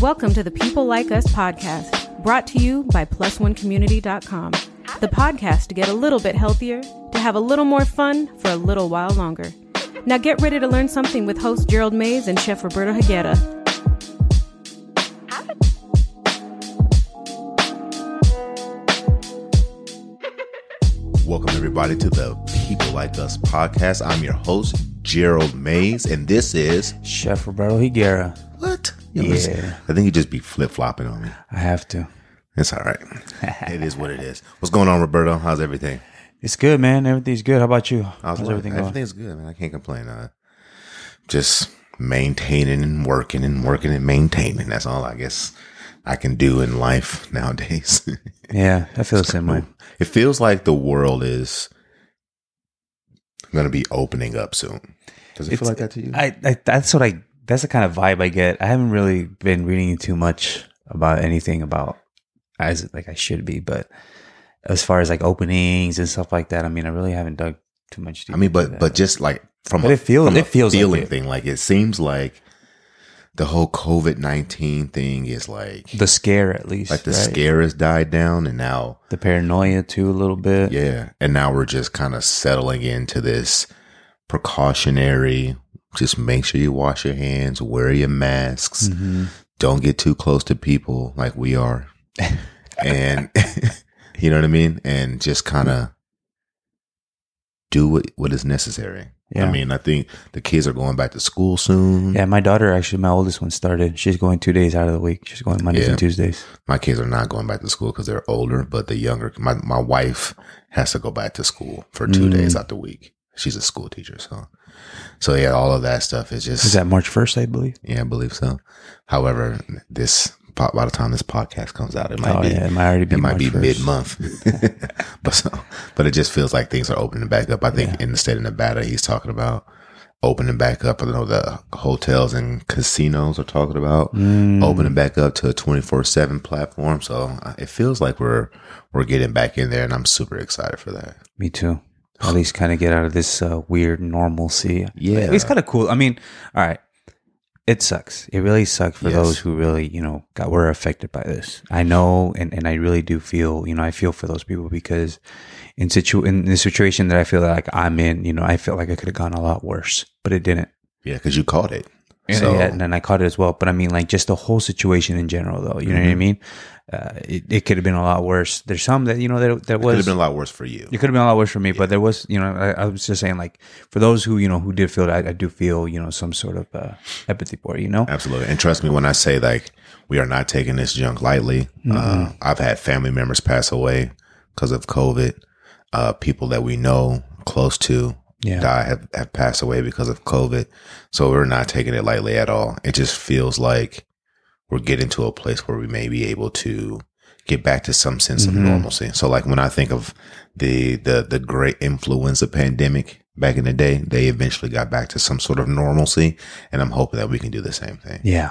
Welcome to the People Like Us podcast, brought to you by PlusOneCommunity.com. The podcast to get a little bit healthier, to have a little more fun for a little while longer. Now get ready to learn something with host Gerald Mayes and Chef Roberto Higuera. Welcome, everybody, to the People Like Us podcast. I'm your host, Gerald Mayes, and this is Chef Roberto Higuera. What? Yeah. I think you just be flip flopping on me. I have to. It's all right. it is what it is. What's going on, Roberto? How's everything? It's good, man. Everything's good. How about you? How's, How's everything going? Everything's good, man. I can't complain. Uh, just maintaining and working and working and maintaining. That's all I guess I can do in life nowadays. Yeah, I feel the same way. it feels like the world is going to be opening up soon. Does it feel like that to you? I, I that's what I that's the kind of vibe I get. I haven't really been reading too much about anything about as like I should be, but as far as like openings and stuff like that, I mean, I really haven't dug too much. Deep. I mean, but but just like from But a, it feels- it feels like feeling it. thing, like it seems like the whole COVID nineteen thing is like the scare at least, like the right? scare has died down, and now the paranoia too, a little bit. yeah, and now we're just kind of settling into this precautionary. Just make sure you wash your hands, wear your masks, Mhm. don't get too close to people like we are, and you know what I mean, and just kind of do what what is necessary. Yeah. I mean, I think the kids are going back to school soon. Yeah, my daughter actually, my oldest one started. She's going two days out of the week. She's going Mondays Yeah. and Tuesdays. My kids are not going back to school because they're older, but the younger, my, my wife has to go back to school for two Mm. days out the week. She's a school teacher. So, so yeah, all of that stuff is just, Is that March first? I believe. yeah, I believe so. However, this, by the time this podcast comes out, it might oh be, yeah, it might already be. it might be mid month, but so, but it just feels like things are opening back up. I think in the state of Nevada, he's talking about opening back up. I know the hotels and casinos are talking about Mm. opening back up to a 24 seven platform. So uh, it feels like we're, we're getting back in there and I'm super excited for that. Me too. At least kind of get out of this uh, weird normalcy. Yeah. it's kind of cool. I mean, all right, it sucks. It really sucks for Yes. those who really, you know, got were affected by this. I know, and, and I really do feel, you know, I feel for those people because in situ in the situation that I feel like I'm in, you know, I felt like I could have gone a lot worse, but it didn't. Yeah. Cause you caught it. So- yeah, and then I caught it as well. But I mean, like just the whole situation in general, though. You know what I mean? Uh, it, it could have been a lot worse. There's some that you know that that It could have was been a lot worse for you. it could have been a lot worse for me, but there was, you know, I, I was just saying, like, for those who, you know, who did feel that, I, do feel, you know, some sort of uh, empathy for you know? Absolutely. And trust me when I say like we are not taking this junk lightly. Uh, I've had family members pass away because of COVID. Uh, people that we know close to Yeah. die have, have passed away because of COVID. So we're not taking it lightly at all. It just feels like we're getting to a place where we may be able to get back to some sense of normalcy. So like when I think of the, the, the great influenza pandemic back in the day, they eventually got back to some sort of normalcy. And I'm hoping that we can do the same thing. Yeah.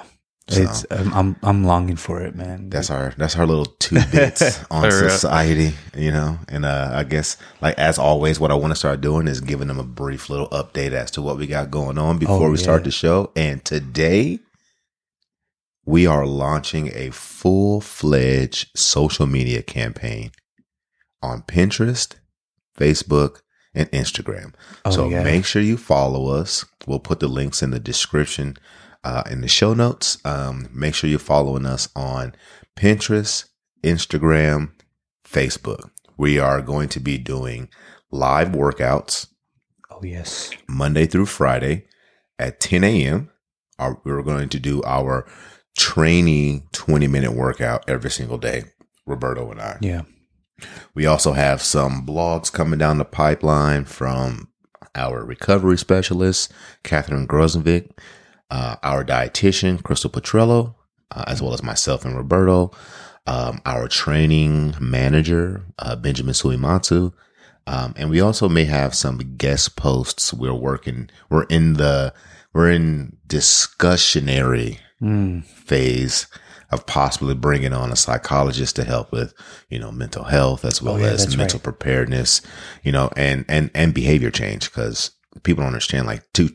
So- It's, I'm, I'm, I'm longing for it, man. That's our that's our little two bits on For real. society, you know. And uh, I guess like as always, what I want to start doing is giving them a brief little update as to what we got going on before Oh, we start the show. And today we are launching a full fledged social media campaign on Pinterest, Facebook, and Instagram. Oh, so yeah. make sure you follow us. We'll put the links in the description, uh, in the show notes. Um, make sure you're following us on Pinterest, Instagram, Facebook. We are going to be doing live workouts oh, yes. Monday through Friday at 10 a.m. Our, we're going to do our training 20 minute workout every single day, Roberto and I. Yeah. We also have some blogs coming down the pipeline from our recovery specialist, Catherine Grozenvik, uh, our dietitian, Crystal Petrello, uh, as well as myself and Roberto, um, our training manager, uh, Benjamin Suimatsu. Um, and we also may have some guest posts. We're working, we're in the, we're in discussionary Mm. phase of possibly bringing on a psychologist to help with, you know, mental health as well Oh, yeah, as mental right. preparedness, you know, and, and, and behavior change because people don't understand like to,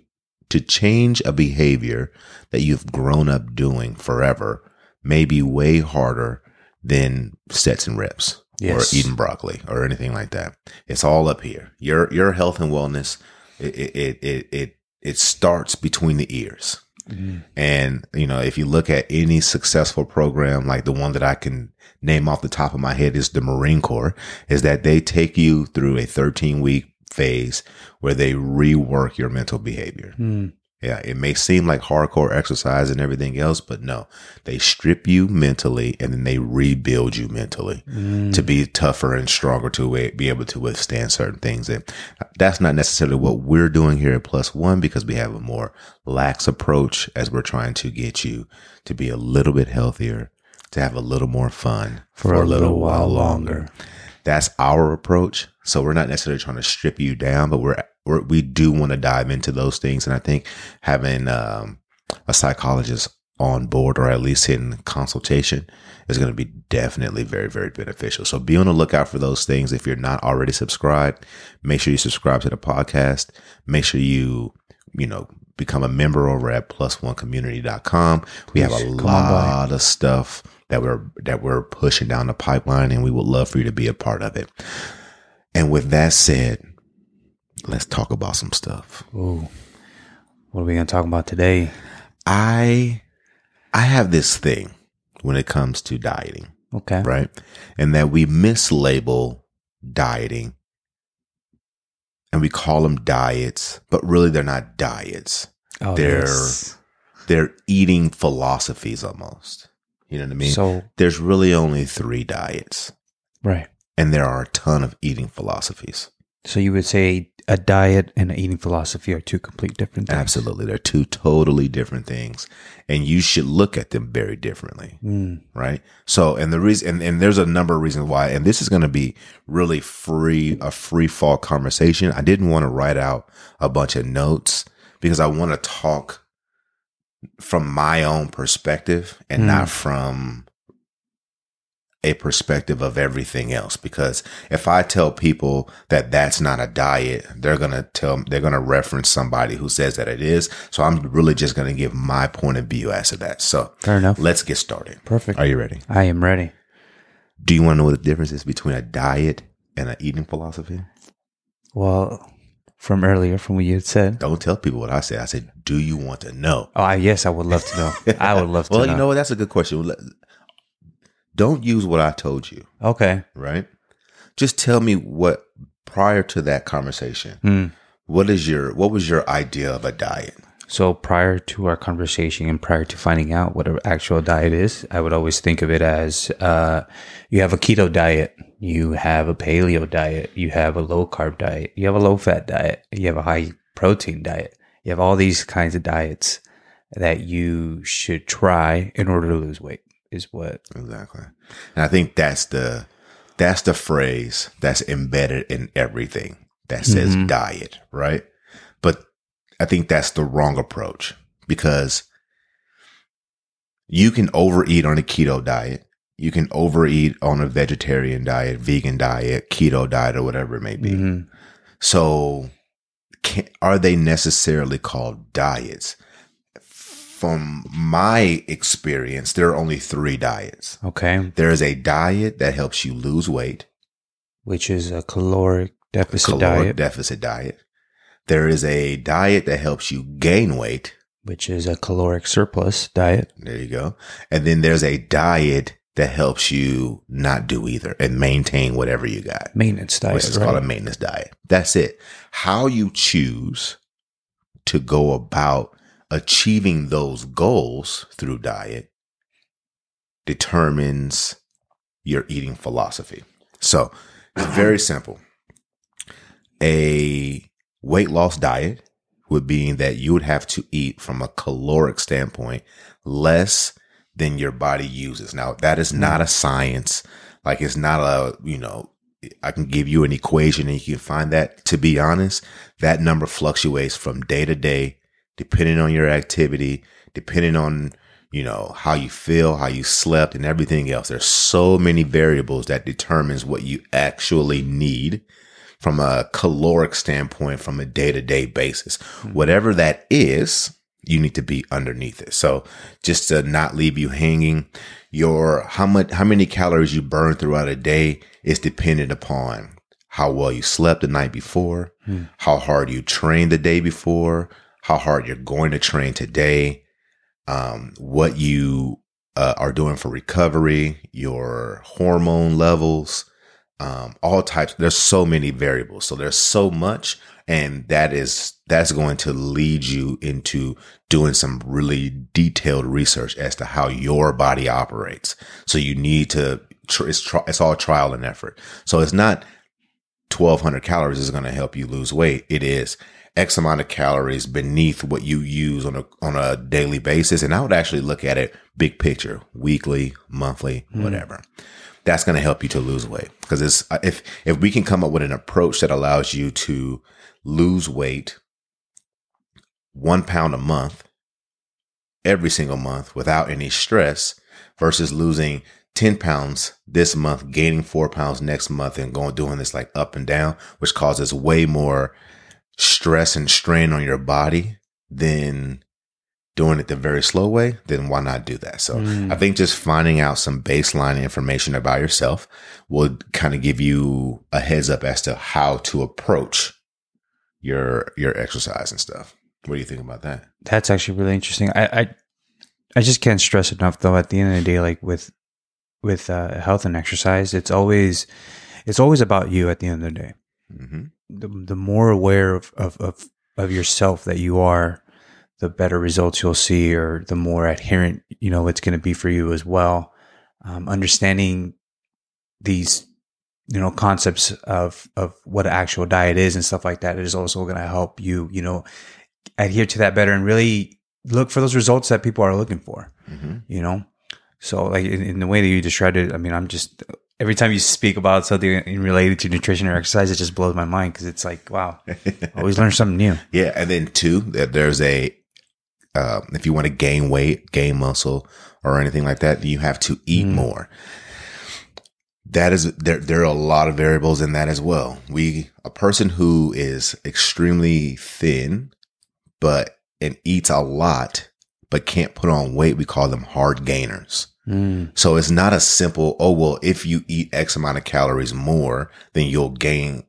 to change a behavior that you've grown up doing forever may be way harder than sets and reps Yes. or eating broccoli or anything like that. It's all up here. Your your health and wellness it it it it, it starts between the ears. And, you know, if you look at any successful program, like the one that I can name off the top of my head is the Marine Corps, is that they take you through a 13 week phase where they rework your mental behavior. Mm. Yeah. It may seem like hardcore exercise and everything else, but no, they strip you mentally and then they rebuild you mentally to be mm. tougher and stronger to be able to withstand certain things. And that's not necessarily what we're doing here at Plus One because we have a more lax approach as we're trying to get you to be a little bit healthier, to have a little more fun For a little while longer. That's our approach. So we're not necessarily trying to strip you down, but we're, we're we do want to dive into those things. And I think having um, a psychologist on board or at least in consultation is going to be definitely very, very beneficial. So be on the lookout for those things. If you're not already subscribed, make sure you subscribe to the podcast. Make sure you, you know, become a member over at plus1community.com. We have a Please come on by. lot of stuff that we're, that we're pushing down the pipeline and we would love for you to be a part of it. And with that said, let's talk about some stuff. Ooh. What are we going to talk about today? I I have this thing when it comes to dieting, Okay. right? And that we mislabel dieting and we call them diets, but really they're not diets. Oh, They're- yes. They're eating philosophies almost. You know what I mean? so, There's really only 3 diets right. and there are a ton of eating philosophies. So you would say a diet and an eating philosophy are two complete different things. Absolutely. They're two totally different things and you should look at them very differently. Mm. right? So, and the reason, and, and there's a number of reasons why, and this is going to be really free, a free fall conversation. I didn't want to write out a bunch of notes because I want to talk from my own perspective and Mm. not from a perspective of everything else. Because if I tell people that that's not a diet, they're going to tell, they're going to reference somebody who says that it is. So I'm really just going to give my point of view as to that. So Fair enough. let's get started. Perfect. Are you ready? I am ready. Do you want to know what the difference is between a diet and an eating philosophy? Well, from earlier, from what you had said. Don't tell people what I said. I said, do you want to know? Oh, I, yes, I would love to know. I would love to well, you know what? That's a good question. Don't use what I told you, Okay. right? Just tell me what prior to that conversation, Hmm. what is your what was your idea of a diet? So prior to our conversation and prior to finding out what an actual diet is, I would always think of it as uh, you have a keto diet, you have a paleo diet, you have a low carb diet, you have a low fat diet, you have a high protein diet. You have all these kinds of diets that you should try in order to lose weight. Is what Exactly. And I think that's the that's the phrase that's embedded in everything that says Mhm. diet, right? But I think that's the wrong approach because you can overeat on a keto diet. You can overeat on a vegetarian diet, vegan diet, keto diet, or whatever it may be. Mhm. So, can, are they necessarily called diets? From my experience, there are only three diets. okay, There is a diet that helps you lose weight, which is a caloric a deficit caloric diet, deficit diet. There is a diet that helps you gain weight. which is a caloric surplus diet. There you go. And then there's a diet that helps you not do either and maintain whatever you got. Maintenance diet, which is right? called a maintenance diet. That's it. How you choose to go about achieving those goals through diet determines your eating philosophy. So it's very simple. A weight loss diet would be that you would have to eat from a caloric standpoint less than your body uses. Now that is not a science. Like it's not a, you know, I can give you an equation and you can find that. To be honest, that number fluctuates from day to day, depending on your activity, depending on, you know, how you feel, how you slept and everything else. There's so many variables that determines what you actually need from a caloric standpoint, from a day to day basis. Whatever that is, you need to be underneath it. So just to not leave you hanging, your how much how many calories you burn throughout a day is dependent upon how well you slept the night before, Hmm. how hard you trained the day before, how hard you're going to train today, um, what you uh, are doing for recovery, your hormone levels, um, all types. There's so many variables. So there's so much, and that is that's going to lead you into doing some really detailed research as to how your body operates. So you need to. It's it's all trial and effort. So it's not 1200 calories is going to help you lose weight. It is X amount of calories beneath what you use on a, on a daily basis. And I would actually look at it big picture, weekly, monthly, hmm. whatever. That's going to help you to lose weight because it's, uh, if, if we can come up with an approach that allows you to lose weight one pound a month every single month without any stress versus losing 10 pounds this month, gaining four pounds next month and going doing this like up and down, which causes way more stress and strain on your body than doing it the very slow way, then why not do that? So Mm. I think just finding out some baseline information about yourself will kind of give you a heads up as to how to approach your your exercise and stuff. What do you think about that? That's actually really interesting. I, I I just can't stress enough though. At the end of the day, like with with uh, health and exercise, it's always it's always about you. At the end of the day, hmm the the more aware of of of, of yourself that you are, the better results you'll see, or the more adherent you know it's going to be for you as well. Um, understanding these you know concepts of of what an actual diet is and stuff like that is also going to help you you know adhere to that better and really look for those results that people are looking for hmm you know so like in, in the way that you described it i mean i'm just every time you speak about something related to nutrition or exercise it just blows my mind because it's like wow always learn something new Yeah, and then two, there's a uh, if you want to gain weight, gain muscle, or anything like that, you have to eat Mm. more. That is there. There are a lot of variables in that as well. We a person who is extremely thin, but and eats a lot, but can't put on weight. We call them hard gainers. Mm. So it's not a simple, oh, well, if you eat X amount of calories more, then you'll gain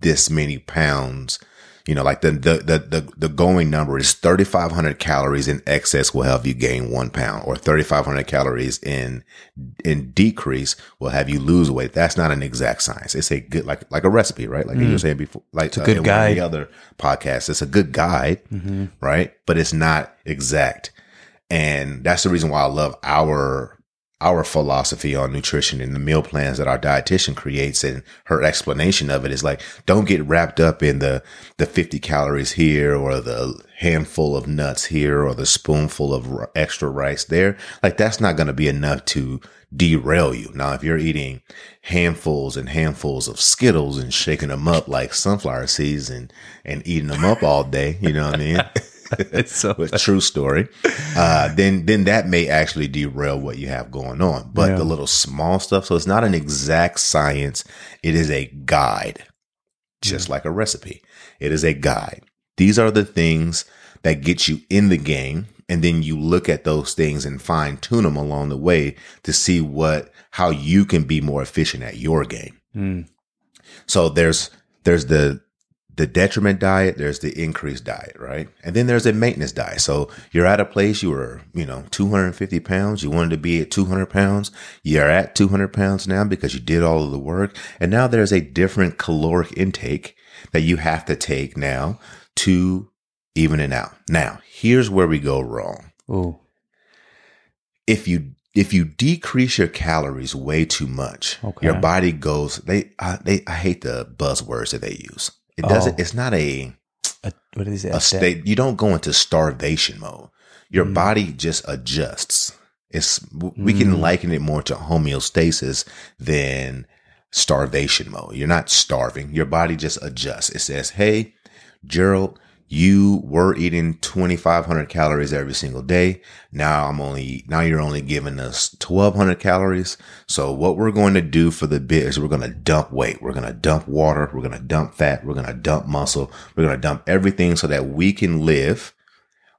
this many pounds. You know, like the, the, the, the, the going number is 3,500 calories in excess will have you gain one pound or 3,500 calories in, in decrease will have you lose weight. That's not an exact science. It's a good, like, like a recipe, right? Like you were saying before, like Mm. a good one of the other podcast, It's a good guide hmm right? But it's not exact. And that's the reason why I love our our philosophy on nutrition and the meal plans that our dietitian creates and her explanation of it is like don't get wrapped up in the the 50 calories here or the handful of nuts here or the spoonful of extra rice there. Like that's not going to be enough to derail you. Now if you're eating handfuls and handfuls of skittles and shaking them up like sunflower seeds and and eating them up all day you know what i mean so a true story, uh, then then that may actually derail what you have going on. But Yeah. the little small stuff, so it's not an exact science. It is a guide, just like a recipe. It is a guide. These are the things that get you in the game, and then you look at those things and fine tune them along the way to see what how you can be more efficient at your game. Mm. So there's there's the the detriment diet, there's the increased diet, right? And then there's a maintenance diet. So you're at a place you were, you know, 250 pounds. You wanted to be at 200 pounds. You're at 200 pounds now because you did all of the work. And now there's a different caloric intake that you have to take now to even it out. Now, here's where we go wrong. Ooh. If you if you decrease your calories way too much, Okay. your body goes. They, I, they, I hate the buzzwords that they use. It doesn't. Oh. It's not a A, what is it? a state. You don't go into starvation mode. Your Mm. body just adjusts. It's we can Mm. liken it more to homeostasis than starvation mode. You're not starving. Your body just adjusts. It says, "Hey, Gerald, you were eating 2500 calories every single day. Now I'm only now you're only giving us 1200 calories. So what we're going to do for the bit is we're going to dump weight. We're going to dump water, we're going to dump fat, we're going to dump muscle, we're going to dump everything so that we can live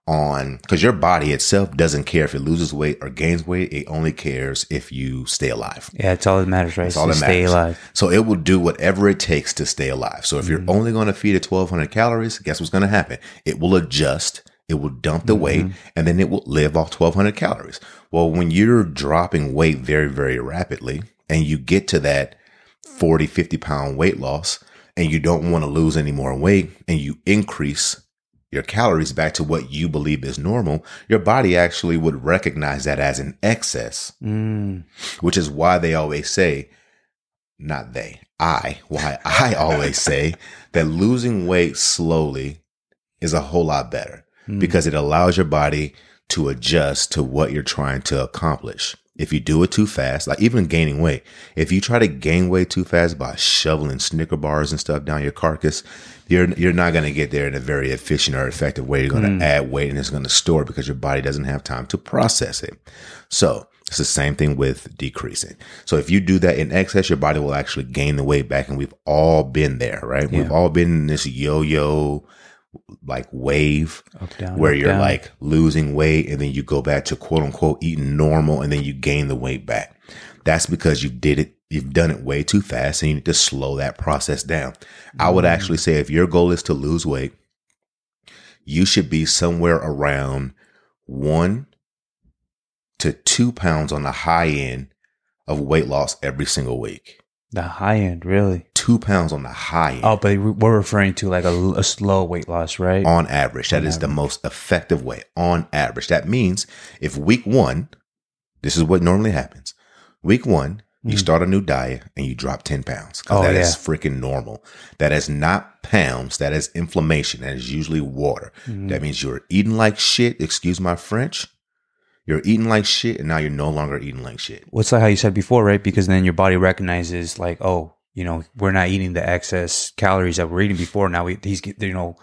on because your body itself doesn't care if it loses weight or gains weight. It only cares if you stay alive. Yeah, it's all that matters, right? That's all that stay matters. alive. So it will do whatever it takes to stay alive. So if you're mm-hmm. only going to feed it 1200 calories, guess what's going to happen? It will adjust. It will dump the weight mm-hmm. and then it will live off 1200 calories. Well, when you're dropping weight very, very rapidly and you get to that 40, 50 pound weight loss and you don't want to lose any more weight and you increase your calories back to what you believe is normal, your body actually would recognize that as an excess Mm. which is why they always say, not they, I, why I always say that losing weight slowly is a whole lot better Mm. because it allows your body to adjust to what you're trying to accomplish. If you do it too fast, like even gaining weight, if you try to gain weight too fast by shoveling Snicker bars and stuff down your carcass, you're you're not going to get there in a very efficient or effective way. You're going to hmm. add weight and it's going to store because your body doesn't have time to process it. So it's the same thing with decreasing. So if you do that in excess, your body will actually gain the weight back, and we've all been there, right? We've all been in this yo-yo like wave Up, down, where up, you're down. like losing weight and then you go back to quote unquote eating normal and then you gain the weight back. That's because you did it, you've done it way too fast and you need to slow that process down. I would mm. actually say if your goal is to lose weight, you should be somewhere around one to two pounds on the high end of weight loss every single week. the high end, really. Two pounds on the high end. Oh, but we're referring to like a, a slow weight loss, right? on average. That On is the most effective way on average. That means if week one, this is what normally happens. Week one, you Mm. start a new diet and you drop 10 pounds. 'cause Oh, that is yeah. freaking normal. That is not pounds. That is inflammation. That is usually water. Mhm. That means you're eating like shit. Excuse my French. You're eating like shit and now you're no longer eating like shit. What's like how you said before, right? Because then your body recognizes like, oh, you know, we're not eating the excess calories that we're eating before. Now we, he's, you know,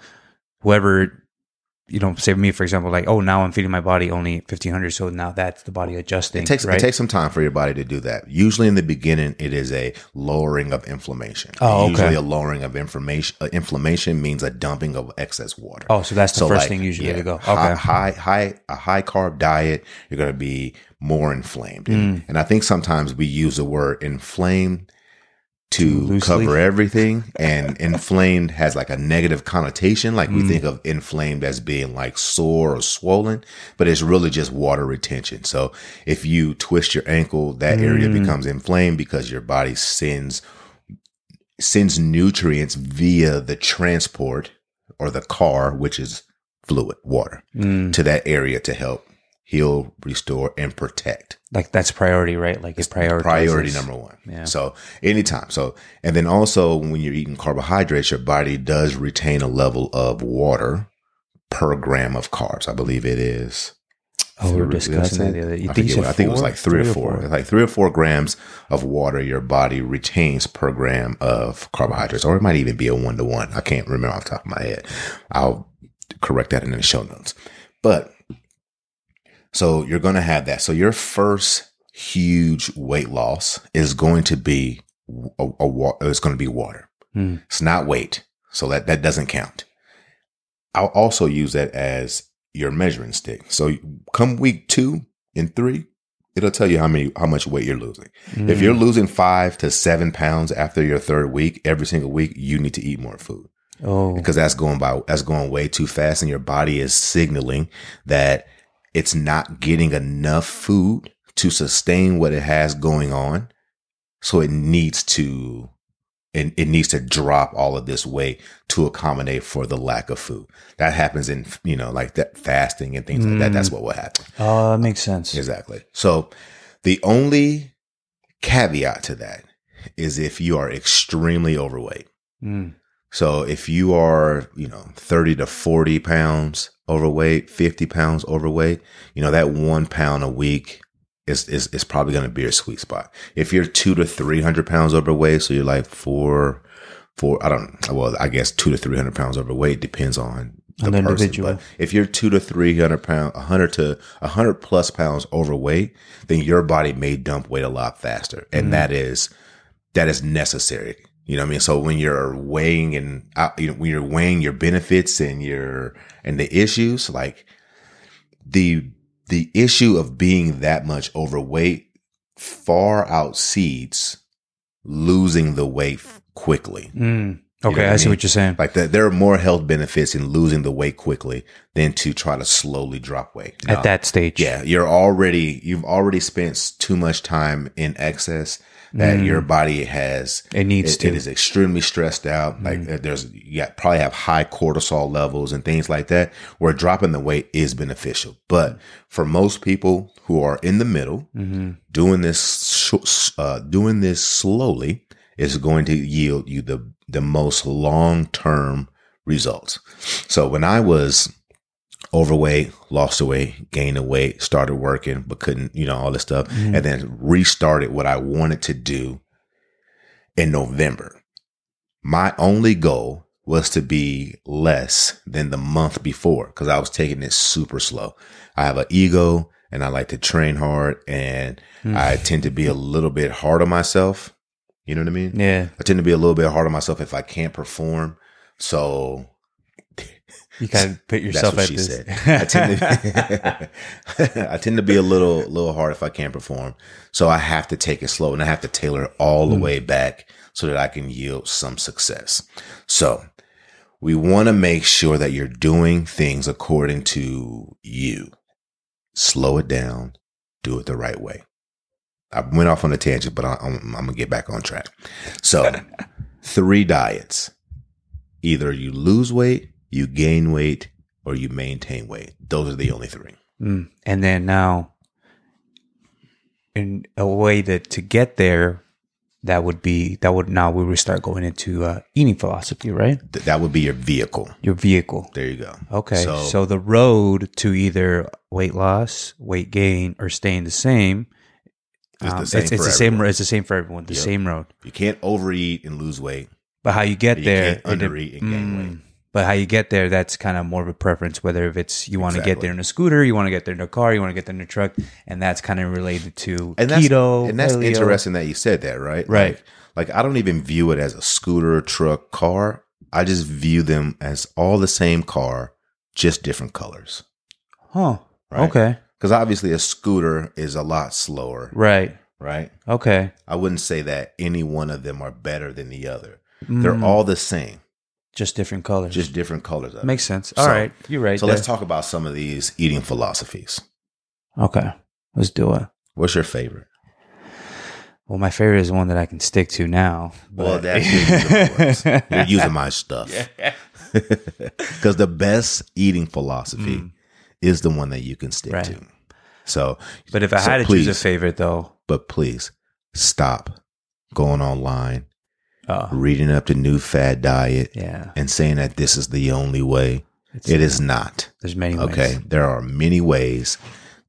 whoever, you know, say me, for example, like, oh, now I'm feeding my body only 1500. So now that's the body adjusting. It takes right? it takes some time for your body to do that. Usually in the beginning, it is a lowering of inflammation. Oh, okay. Usually a lowering of inflammation. Uh, inflammation means a dumping of excess water. oh, so that's the So, first like, thing usually yeah, to go. High, Okay. high, high, a high carb diet, you're going to be more inflamed. Mm. And, and I think sometimes we use the word inflamed to loosely. cover everything and inflamed has like a negative connotation. Like we Mm. think of inflamed as being like sore or swollen, but it's really just water retention. So if you twist your ankle, that area Mm. becomes inflamed because your body sends sends nutrients via the transport or the car, which is fluid, water, Mm, to that area to help heal, restore, and protect. like that's priority, right? Like it's priority. Priority number one. Yeah. So anytime. So and then also when you're eating carbohydrates, your body does retain a level of water per gram of carbs. I believe it is. Oh, we were discussing that the other. You I, think forget I think it was like three, Three or or four. four? Like three or four grams of water your body retains per gram of carbohydrates, or it might even be a one to one. I can't remember off the top of my head. I'll correct that in the show notes. But so you're going to have that. So your first huge weight loss is going to be a, a wa- it's going to be water. Hmm. It's not weight. So that, that doesn't count. I'll also use that as your measuring stick. So come week two and three, it'll tell you how many, how much weight you're losing. If Mm. you're losing five to seven pounds after your third week, every single week, you need to eat more food oh, because that's going by, that's going way too fast. And your body is signaling that it's not getting enough food to sustain what it has going on. So it needs to, it, it needs to drop all of this weight to accommodate for the lack of food. That happens in, you know, like that fasting and things like that. That's what will happen. oh, that makes sense. Exactly. So the only caveat to that is if you are extremely overweight. Mm. So if you are, you know, 30 to 40 pounds overweight, 50 pounds overweight, you know, that one pound a week is, is, is probably going to be your sweet spot. If you're two to 300 pounds overweight, so you're like four, four, I don't, well, I guess two to 300 pounds overweight depends on the, person. individual. But if you're two to 300 pounds, 100 to 100 plus pounds overweight, then your body may dump weight a lot faster. And Mhm. that is, that is necessary. You know what I mean? So when you're weighing and out, you know, when you're weighing your benefits and your, and the issues, like the the issue of being that much overweight far outseeds losing the weight quickly. Mm. You Okay, know what I I see what you're saying. Like that, there are more health benefits in losing the weight quickly than to try to slowly drop weight. At that stage. yeah, you're already you've already spent too much time in excess that your body has. Mm. It needs it, to. it is extremely stressed out. Like Mm. uh, there's you got, probably have high cortisol levels and things like that. Where dropping the weight is beneficial, but for most people who are in the middle, hmm doing this sh- uh, doing this slowly is going to yield you the the most long term results. So when I was overweight, lost the weight, gained the weight, started working, but couldn't, you know, all this stuff, Mhm. and then restarted what I wanted to do in November. My only goal was to be less than the month before because I was taking it super slow. I have an ego and I like to train hard and Mm. I tend to be a little bit hard on myself. You know what I mean? Yeah. I tend to be a little bit hard on myself if I can't perform. So You kind of put that's yourself what at she this. said. I tend to, I tend to be a little, little hard if I can't perform. So I have to take it slow and I have to tailor it all the Mm. way back so that I can yield some success. So we want to make sure that you're doing things according to you. Slow it down. Do it the right way. I went off on a tangent, but I, I'm, I'm gonna get back on track. So, three diets: either you lose weight, you gain weight, or you maintain weight. Those are the only three. Mm. And then now, in a way that to get there, that would be that would now we would start going into uh, eating philosophy, right? Th- that would be your vehicle. Your vehicle. There you go. Okay, So- so, the road to either weight loss, weight gain, or staying the same. It's the um, same It's, for it's the same. everyone. It's the same for everyone. The Yep. same road. You can't overeat and lose weight. But how you get You there, can't it- undereat and gain weight. But how you get there, that's kind of more of a preference. Whether if it's you want to get there in a scooter, you want to get there in a car, you want to get there in a truck, and that's kind of related to And that's, keto. and that's paleo. interesting that you said that, right? Right. Like, like I don't even view it as a scooter, truck, car. I just view them as all the same car, just different colors. Huh. Right. Okay. Because obviously a scooter is a lot slower, Right. right? Okay. I wouldn't say that any one of them are better than the other. They're Mm, all the same, just different colors. just different colors. Of it. makes sense. All So- right, you're right. So there. let's talk about some of these eating philosophies. Okay, let's do it. What's your favorite? Well, my favorite is one that I can stick to now. Well, but- that's you're using, my words. You're using my stuff. Because the best eating philosophy Mm. is the one that you can stick Right. to. So, But if I So had to choose a favorite, though, but please stop going online, uh, reading up the new fad diet, yeah, and saying that this is the only way. it's, It is not. There's many. Ways. Okay. ways. There are many ways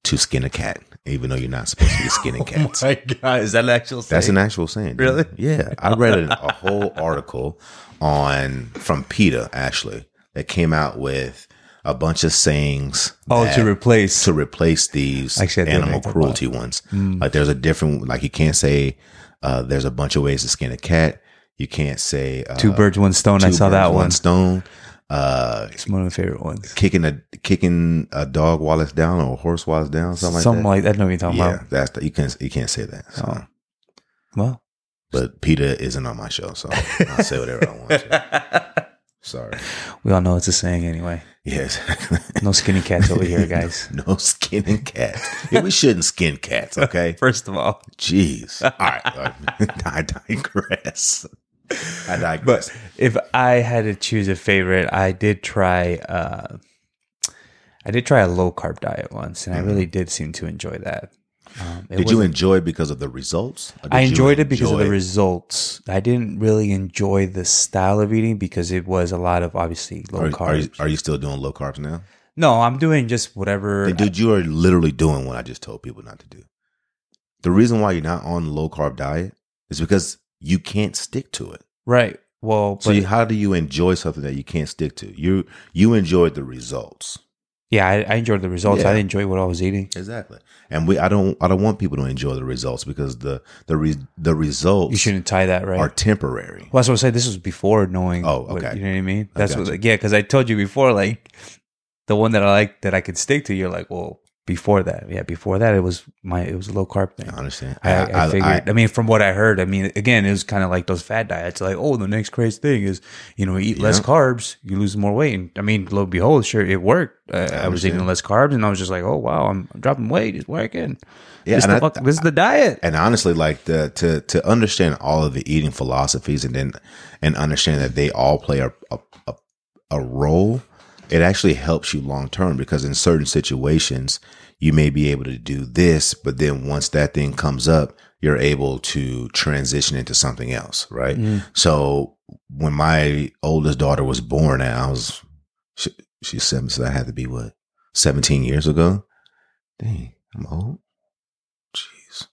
to skin a cat, even though you're not supposed to be skinning cats. Oh my god, is that an actual? That's an actual saying. dude. Really? Yeah. I read an, a whole article on from PETA actually that came out with a bunch of sayings. Oh, to replace. to replace these Actually, animal cruelty ones. Mm. Like there's a different like you can't say uh, there's a bunch of ways to skin a cat. You can't say uh, two birds, one stone. I saw birds, that one one. stone. Uh, It's one of my favorite ones. kicking a kicking a dog while it's down or a horse while it's down, something like that. Something that. like that. I know what you're talking yeah, about. that's the, you can't you can't say that. So. Oh. Well, But PETA isn't on my show, so I'll say whatever I want to. Sorry. we all know it's a saying anyway. Yes. No skinny cats over here, guys. no skinning cats. Yeah, we shouldn't skin cats, okay? First of all, Jeez. All right. all right. I digress. I digress. But if I had to choose a favorite, I did try. Uh, I did try a low carb diet once, and I really did seem to enjoy that. Um, did you enjoy it because of the results? I enjoyed it because of the results. I didn't really enjoy the style of eating because it was a lot of obviously low Are, carbs. are, you, are you still doing low carbs now? no, I'm doing just whatever. Dude, you are literally doing what I just told people not to do. The reason why you're not on low carb diet is because you can't stick to it. right. Well, So you, how do you enjoy something that you can't stick to? You you enjoyed the results. yeah, I, I enjoyed the results. Yeah. I didn't enjoy what I was eating. Exactly. And we I don't I don't want people to enjoy the results because the the re, the results You shouldn't tie that, right? are temporary. Well, that's what I said. This was before knowing. Oh, what- okay. you know what I mean? That's got what. you. Yeah, because I told you before, like the one that I like that I could stick to, you're like, well, before that, yeah, before that, it was my it was a low carb thing. I understand. I, I, figured. I, mean, from what I heard, I mean, again, it was kind of like those fat diets. Like, oh, the next crazy thing is, you know, eat less carbs, you lose more weight. And I mean, lo and behold, sure, it worked. Uh, I, was eating less carbs, and I was just like, oh wow, I'm, I'm dropping weight. It's working. Yeah, this, and the I- fuck, this is the diet. and honestly, like the to to understand all of the eating philosophies and then and understand that they all play a a, a, a role, it actually helps you long term because in certain situations you may be able to do this, but then once that thing comes up, you're able to transition into something else, right? So when my oldest daughter was born, I was she, she's seven, so that had to be what seventeen years ago. Dang, I'm old. Jeez.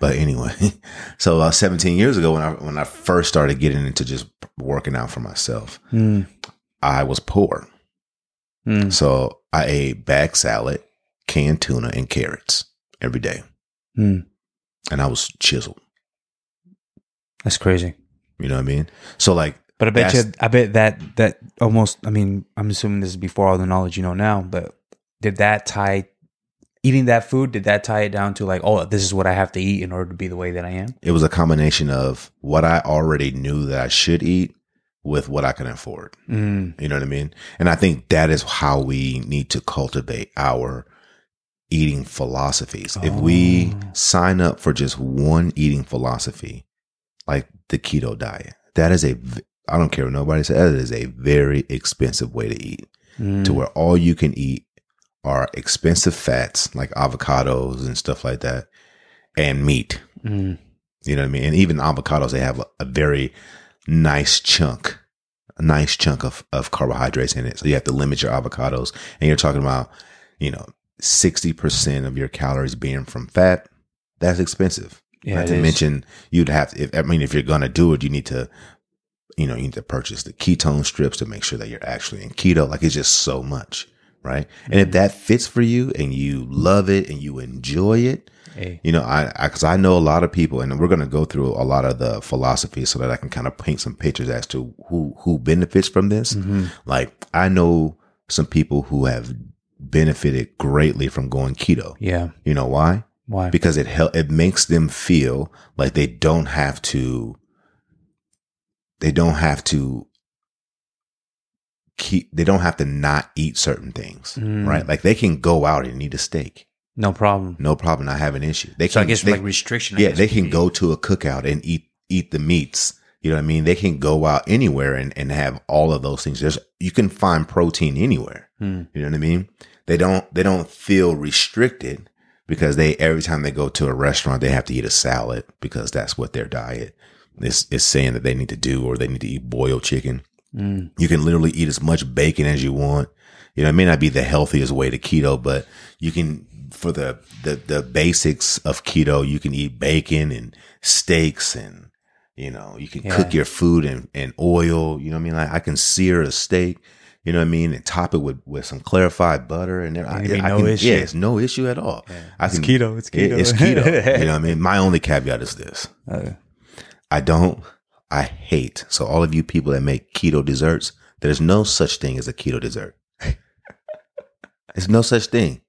But anyway, so about 17 years ago, when I when I first started getting into just working out for myself, Mm, I was poor. Mm, So I ate bag salad, canned tuna, and carrots every day, mm. and I was chiseled. That's crazy. You know what I mean? So like, But I bet you, I bet that that almost. I mean, I'm assuming this is before all the knowledge you know now. But did that tie eating that food? Did that tie it down to like, oh, this is what I have to eat in order to be the way that I am? it was a combination of what I already knew that I should eat with what I can afford. Mm, You know what I mean? And I think that is how we need to cultivate our eating philosophies. If we Oh. sign up for just one eating philosophy, like the keto diet, that is a, I don't care what nobody says, that is a very expensive way to eat mm, to where all you can eat are expensive fats like avocados and stuff like that and meat. mm, You know what I mean? And even avocados, they have a, a very nice chunk, a nice chunk of, of carbohydrates in it. So you have to limit your avocados. And you're talking about, you know, 60% of your calories being from fat. That's expensive. yeah. Not to is. mention, you'd have to, if, I mean, if you're going to do it, you need to, you know, you need to purchase the ketone strips to make sure that you're actually in keto. Like it's just so much. Right. And if mm-hmm. that fits for you and you love it and you enjoy it, Hey. you know, I, I, cause I know a lot of people and we're going to go through a lot of the philosophy so that I can kind of paint some pictures as to who, who benefits from this. Mhm. Like I know some people who have benefited greatly from going keto. Yeah. You know why? Why? Because it help, it makes them feel like they don't have to, they don't have to keep, they don't have to not eat certain things, Mm. right? Like they can go out and eat a steak. No problem. No problem. I have an issue. They So I can, guess they, like restriction. I yeah, they can go to a cookout and eat eat the meats. You know what I mean? They can go out anywhere and, and have all of those things. There's you can find protein anywhere. Hmm. You know what I mean? They don't they don't feel restricted because they every time they go to a restaurant they have to eat a salad because that's what their diet is is saying that they need to do or they need to eat boiled chicken. Mm, You can literally eat as much bacon as you want. You know, it may not be the healthiest way to keto, but you can for the the the basics of keto, you can eat bacon and steaks and you know, you can Yeah. cook your food in, in oil. You know what I mean? Like I can sear a steak, you know what I mean, and top it with, with some clarified butter and then I, I no can, issue. Yeah, it's no issue at all. I It's keto, it's it- keto. it's keto. you know what I mean? My only caveat is this. uh, I don't, I hate. So all of you people that make keto desserts, there's no such thing as a keto dessert. There's no such thing.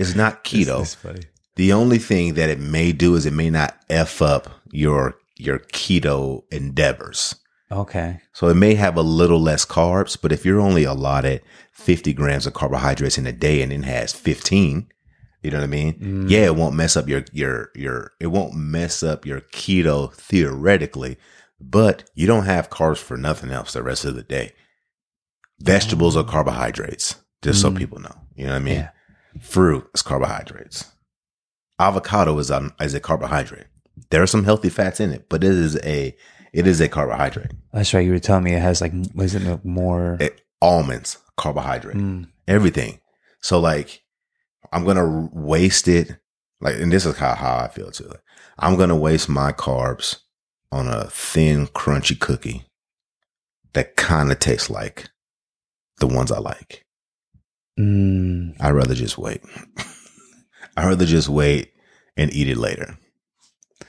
It's not keto. The only thing that it may do is it may not F up your, your keto endeavors. Okay. So it may have a little less carbs, but if you're only allotted 50 grams of carbohydrates in a day and it has 15, you know what I mean? Mm. Yeah, it won't mess up your, your, your, it won't mess up your keto theoretically, but you don't have carbs for nothing else the rest of the day. Vegetables are carbohydrates, just so Mm. people know. You know what I mean? Yeah. Fruit is carbohydrates. Avocado is a, is a carbohydrate. There are some healthy fats in it, but it is a, it is a carbohydrate. That's right. You were telling me it has like, wasn't it more? it, almonds, carbohydrate, Mm, everything. So like, I'm gonna waste it. Like, and this is how, how I feel too. Like, I'm gonna waste my carbs on a thin, crunchy cookie that kind of tastes like the ones I like. Mm, I'd rather just wait. I'd rather just wait and eat it later.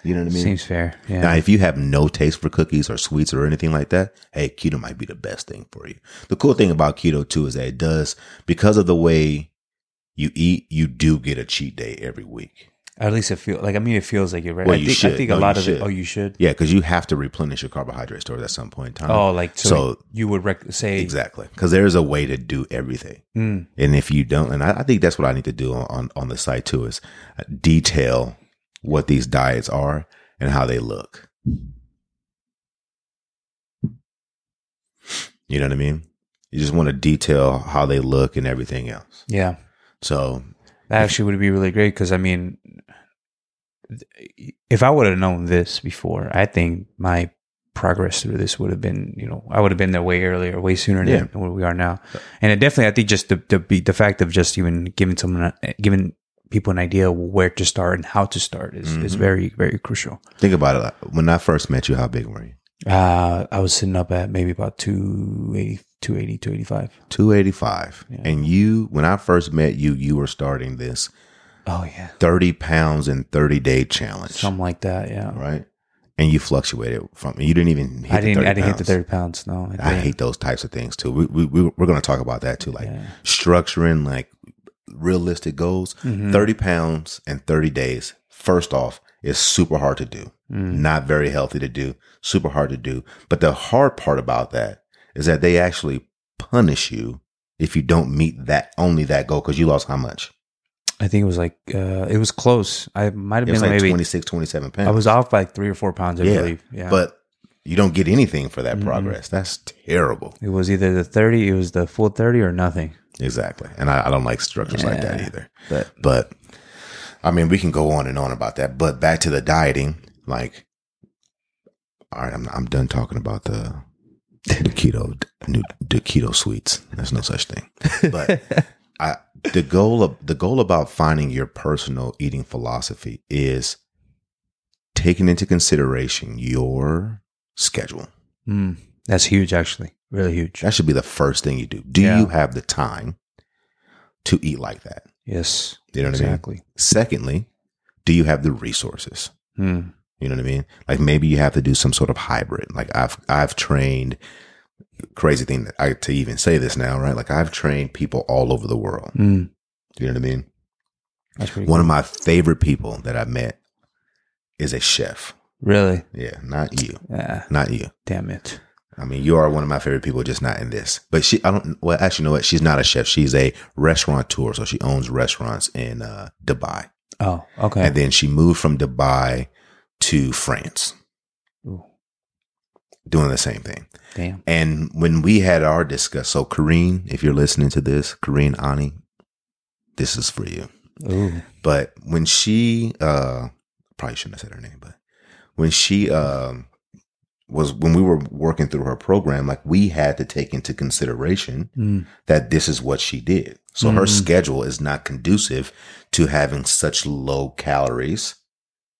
You know what I mean? Seems fair. Yeah. Now, if you have no taste for cookies or sweets or anything like that, hey, keto might be the best thing for you. The cool thing about keto too is that it does because of the way you eat, you do get a cheat day every week. At least it feels like I mean it feels like you're right. Well, I you think should. I think No, a lot of should. it. Oh, you should. Yeah, because you have to replenish your carbohydrate stores at some point in time. Oh, like so, So- you would rec- say exactly. Because there is a way to do everything. Mm, And if you don't, and I, I think that's what I need to do on, on, on the site too, is uh, detail what these diets are and how they look. You know what I mean? You just want to detail how they look and everything else. yeah, So that actually would be really great because I mean, if I would have known this before, I think my progress through this would have been, you know, I would have been there way earlier, way sooner Yeah. than where we are now. And it definitely, I think, just the the the fact of just even giving someone, giving people an idea where to start and how to start is is Mhm. very very crucial. think about it. When I first met you, how big were you? Uh, I was sitting up at maybe about 280, 280, 285. 285. Yeah. And you, when I first met you, you were starting this Oh yeah, 30 pounds in 30 day challenge. something like that. Yeah, right? And you fluctuated from. You didn't even. Hit I didn't. The 30 I didn't hit the thirty pounds. No, I didn't. hate those types of things too. We we, we we're going to talk about that too, like Yeah. structuring like realistic goals. Mhm. Thirty pounds in thirty days. First off, is super hard to do. Mm. Not very healthy to do. Super hard to do. But the hard part about that is that they actually punish you if you don't meet that only that goal because you lost how much? I think it was like uh, it was close. I might have been like maybe 26, 27 pounds. I was off by like three or four pounds. I Yeah, believe. Yeah, but you don't get anything for that Mhm. progress. That's terrible. it was either the thirty, it was the full thirty, or nothing. Exactly. And I, I don't like structures like that either. But But I mean, we can go on and on about that. But back to the dieting, like, all right, I'm, I'm done talking about the, the keto, the keto sweets. There's no such thing. But I, the goal of the goal about finding your personal eating philosophy is taking into consideration your schedule. mm, that's huge, actually, really huge. That should be the first thing you do. Do Yeah. you have the time to eat like that? Yes, You know what I mean? exactly. Secondly, do you have the resources? Mm, You know what I mean? Like maybe you have to do some sort of hybrid. Like I've I've trained crazy thing I to even say this now, right? Like I've trained people all over the world. mm, You know what I mean? that's. One cool. of my favorite people that I met is a chef. really, Yeah, not you. yeah. Not you. Damn it. I mean, you are one of my favorite people, just not in this. But she, I don't. Well, actually, you know what? She's not a chef. She's a restaurateur, so she owns restaurants in uh, Dubai. Oh, okay. And then she moved from Dubai to France, Ooh, doing the same thing. damn. And when we had our discuss, so Kareen, if you're listening to this, Kareen Ani, this is for you. Ooh. But when she, uh, probably shouldn't have said her name, but when she, um, was when we were working through her program, like we had to take into consideration Mm, that this is what she did. So her Mhm. schedule is not conducive to having such low calories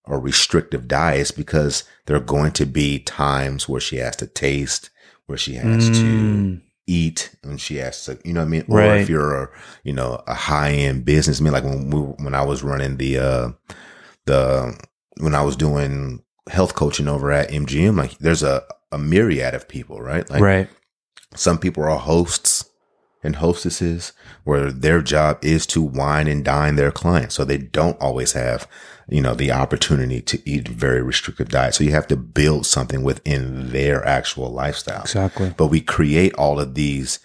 or restrictive diets because there are going to be times where she has to taste, where she has to mm, eat, and she has to, you know what I mean? Or Right. if you're a, you know, a high end businessman, like when we, when I was running the, uh, the, when I was doing health coaching over at MGM, like there's a, a myriad of people, right? Like right. some people are hosts and hostesses where their job is to wine and dine their clients. So they don't always have, you know, the opportunity to eat very restrictive diet. So you have to build something within their actual lifestyle. Exactly. But we create all of these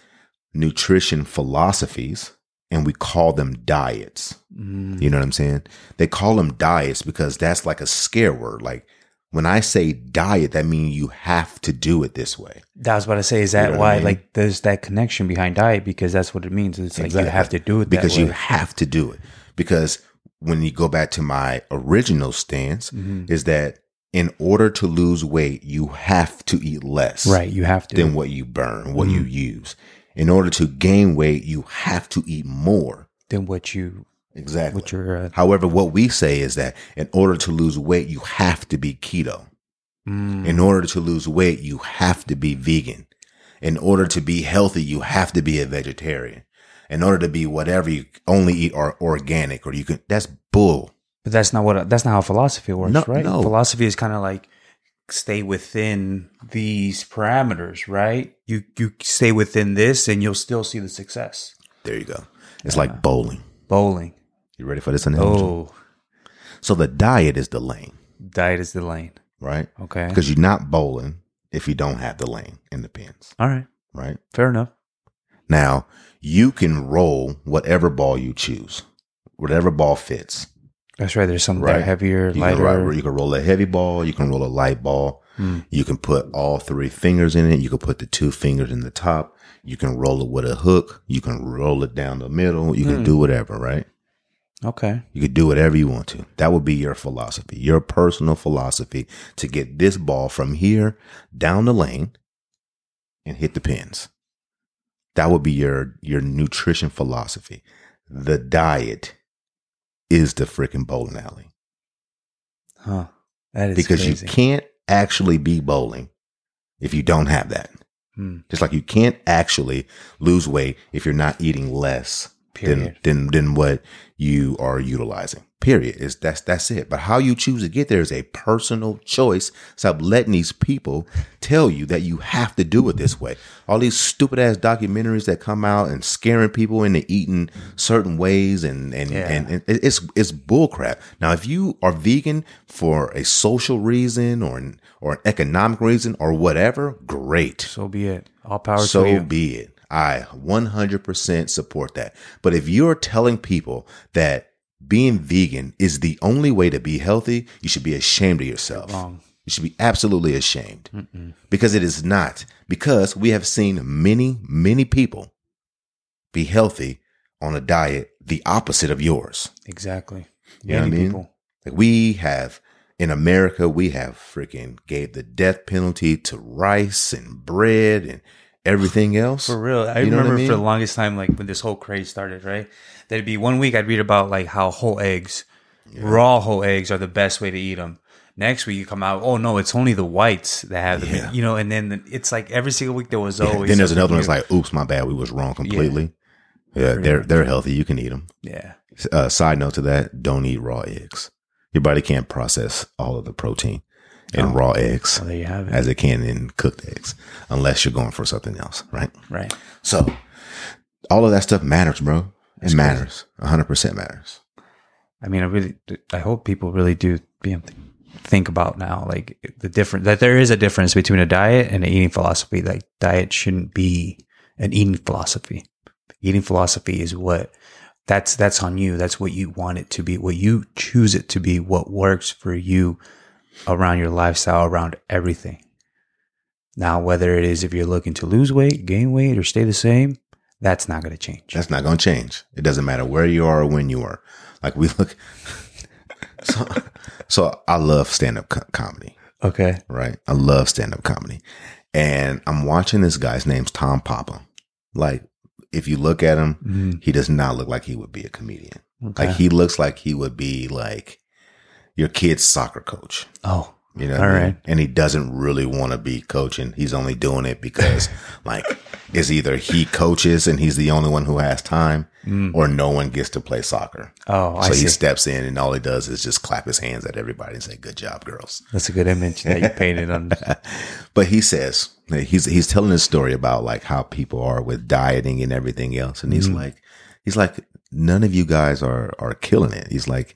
nutrition philosophies and we call them diets. Mm, You know what I'm saying? They call them diets because that's like a scare word. Like when I say diet, that means you have to do it this way. that was what I say. Is that know why, I mean? like, there's that connection behind diet because that's what it means. It's like you have to do it because that you have to do it. Because when you go back to my original stance, Mhm. is that in order to lose weight, you have to eat less Right. You have to. than what you burn, what you Mm-hmm. use. In order to gain weight, you have to eat more. than what you, Exactly. what you're, uh, However, what we say is that in order to lose weight, you have to be keto. mm, In order to lose weight, you have to be vegan. In order to be healthy, you have to be a vegetarian. In order to be whatever, you only eat or organic or you can, that's bull. But that's not what that's not how philosophy works, No, right? no. Philosophy is kind of like stay within these parameters, right? You you stay within this, and you'll still see the success. There you go. It's like bowling. Bowling. You ready for this analogy? Oh, So the diet is the lane, diet is the lane. right? Okay. Because you're not bowling if you don't have the lane in the pins, All right. right? Fair enough. Now you can roll whatever ball you choose, whatever ball fits. That's right. There's some that are Right. heavier, You can, lighter. ri- you can roll a heavy ball. You can roll a light ball. Hmm. You can put all three fingers in it. You can put the two fingers in the top. You can roll it with a hook. You can roll it down the middle. You can Hmm. do whatever, right? Okay. You could do whatever you want to. That would be your philosophy, your personal philosophy to get this ball from here down the lane and hit the pins. That would be your your nutrition philosophy. The diet is the freaking bowling alley Huh. That is because crazy. you can't actually be bowling if you don't have that. Hmm. Just like you can't actually lose weight if you're not eating less Period. than than what you are utilizing. Period. Is that's that's it. But how you choose to get there is a personal choice. Stop letting these people tell you that you have to do it this way. All these stupid ass documentaries that come out and scaring people into eating certain ways and and, Yeah. and, and it's it's bullcrap. Now, if you are vegan for a social reason or an or an economic reason or whatever, great So be it. All power so to you. be it. I 100% support that. But if you're telling people that being vegan is the only way to be healthy, you should be ashamed of yourself. Wrong. You should be absolutely ashamed because it is not. Because we have seen many, many people be healthy on a diet the opposite of yours. Exactly. You what I Many mean? people. Like we have in America, we have freaking gave the death penalty to rice and bread and everything else. For real. I You know what I remember for the longest time, like when this whole craze started, right? There'd be one week I'd read about like how whole eggs, raw whole eggs are the best way to eat them. Next week you come out, oh no, it's only the whites that have them, Yeah. you know, and then it's like every single week there was Yeah, always. then there's another one that's like, oops, my bad, we was wrong completely. Yeah, they're they're healthy. You can eat them. yeah, Uh, side note to that: don't eat raw eggs. Your body can't process all of the protein in Oh. raw eggs well, there you have it. as it can in cooked eggs, unless you're going for something else, right? right. So, all of that stuff matters, bro. It matters. 100% matters. I mean, I really, I hope people really do be think about now, like the difference that there is a difference between a diet and an eating philosophy. Like diet shouldn't be an eating philosophy. Eating philosophy is what that's that's on you. That's what you want it to be. What you choose it to be. What works for you around your lifestyle, around everything. Now, whether it is if you're looking to lose weight, gain weight, or stay the same, that's not going to change. That's not going to change. It doesn't matter where you are or when you are. Like we look. so, so I love stand up co- comedy. Okay. right? I love stand up comedy. And I'm watching this guy's name's Tom Papa. Like, if you look at him, Mhm. he does not look like he would be a comedian. Okay. Like, he looks like he would be like your kid's soccer coach. oh, You know, All I mean? right. And he doesn't really want to be coaching. He's only doing it because, like, it's either he coaches and he's the only one who has time, mm. or no one gets to play soccer. oh, I so see. he steps in and all he does is just clap his hands at everybody and say, "Good job, girls." That's a good image that you painted on. That. But he says he's he's telling a story about like how people are with dieting and everything else, and he's mm. like, he's like, none of you guys are are killing it. He's like,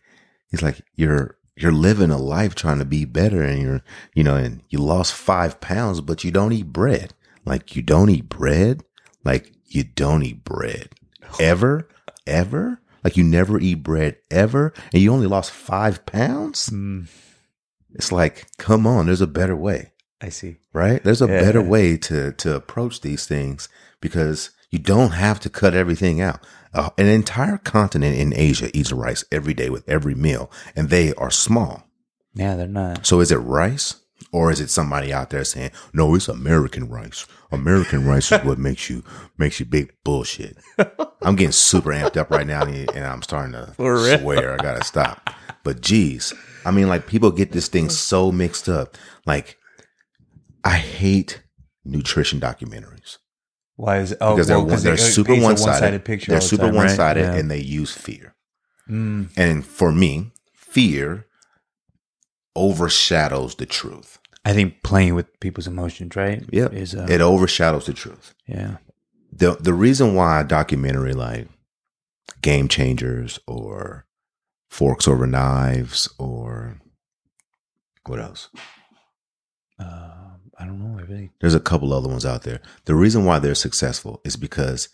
he's like, you're you're living a life trying to be better, and you're you know, and you lost five pounds, but you don't eat bread. Like you don't eat bread. Like you don't eat bread ever, ever. Like you never eat bread ever, and you only lost five pounds. Mm, It's like, come on, there's a better way I see. right? There's a Yeah. better way to to approach these things because you don't have to cut everything out. Uh, an entire continent in Asia eats rice every day with every meal, and they are small. Yeah, they're not. So is it rice, or is it somebody out there saying, "No, it's American rice. American rice is what makes you makes you big bullshit." I'm getting super amped up right now, and I'm starting to swear I gotta stop. But geez, I mean, like people get this thing so mixed up. Like, I hate nutrition documentaries Why is it? Oh, because well, they're they're super one sided. picture. They're the super one sided, Yeah. and they use fear. Mm, And for me, fear overshadows the truth. I think playing with people's emotions, right? Yep. Is uh, It overshadows the truth. yeah. The the reason why a documentary like Game Changers or Forks Over Knives or what else? Uh, I don't know. I really. There's a couple other ones out there. The reason why they're successful is because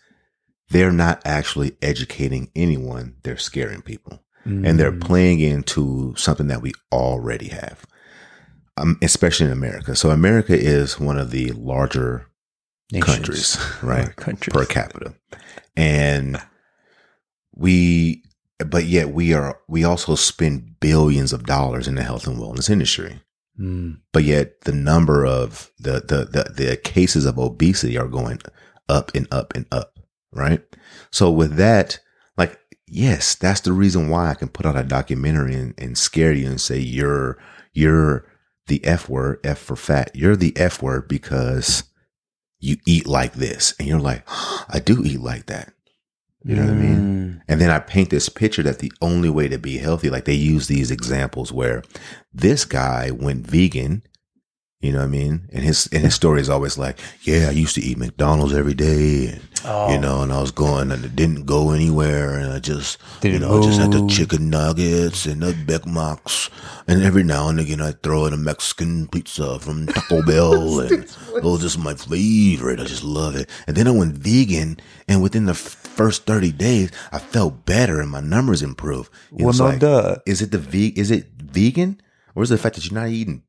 they're not actually educating anyone, they're scaring people. And they're Mm. playing into something that we already have, um, especially in America. So, America is one of the larger Nations. countries, right? Countries. Per capita. And we, but yet we are, we also spend billions of dollars in the health and wellness industry. Mm. But yet the number of the, the, the, the cases of obesity are going up and up and up. Right. So with that, like, yes, that's the reason why I can put out a documentary and, and scare you and say, you're, you're the F word, F for fat. You're the F word because you eat like this. And you're like, I do eat like that. You know what I mean? Mm. And then I paint this picture that the only way to be healthy, like they use these examples where this guy went vegan, you know what I mean? And his and his story is always like, yeah, I used to eat McDonald's every day, and Oh. you know, and I was going and it didn't go anywhere, and I just you Didn't know, just had the chicken nuggets and the Big Macs, and every now and again I throw in a Mexican pizza from Taco Bell, and those just my favorite. I just love it. And then I went vegan, and within the first thirty days, I felt better and my numbers improved. It Well, no like, duh. Is it the ve- Is it vegan, or is it the fact that you're not eating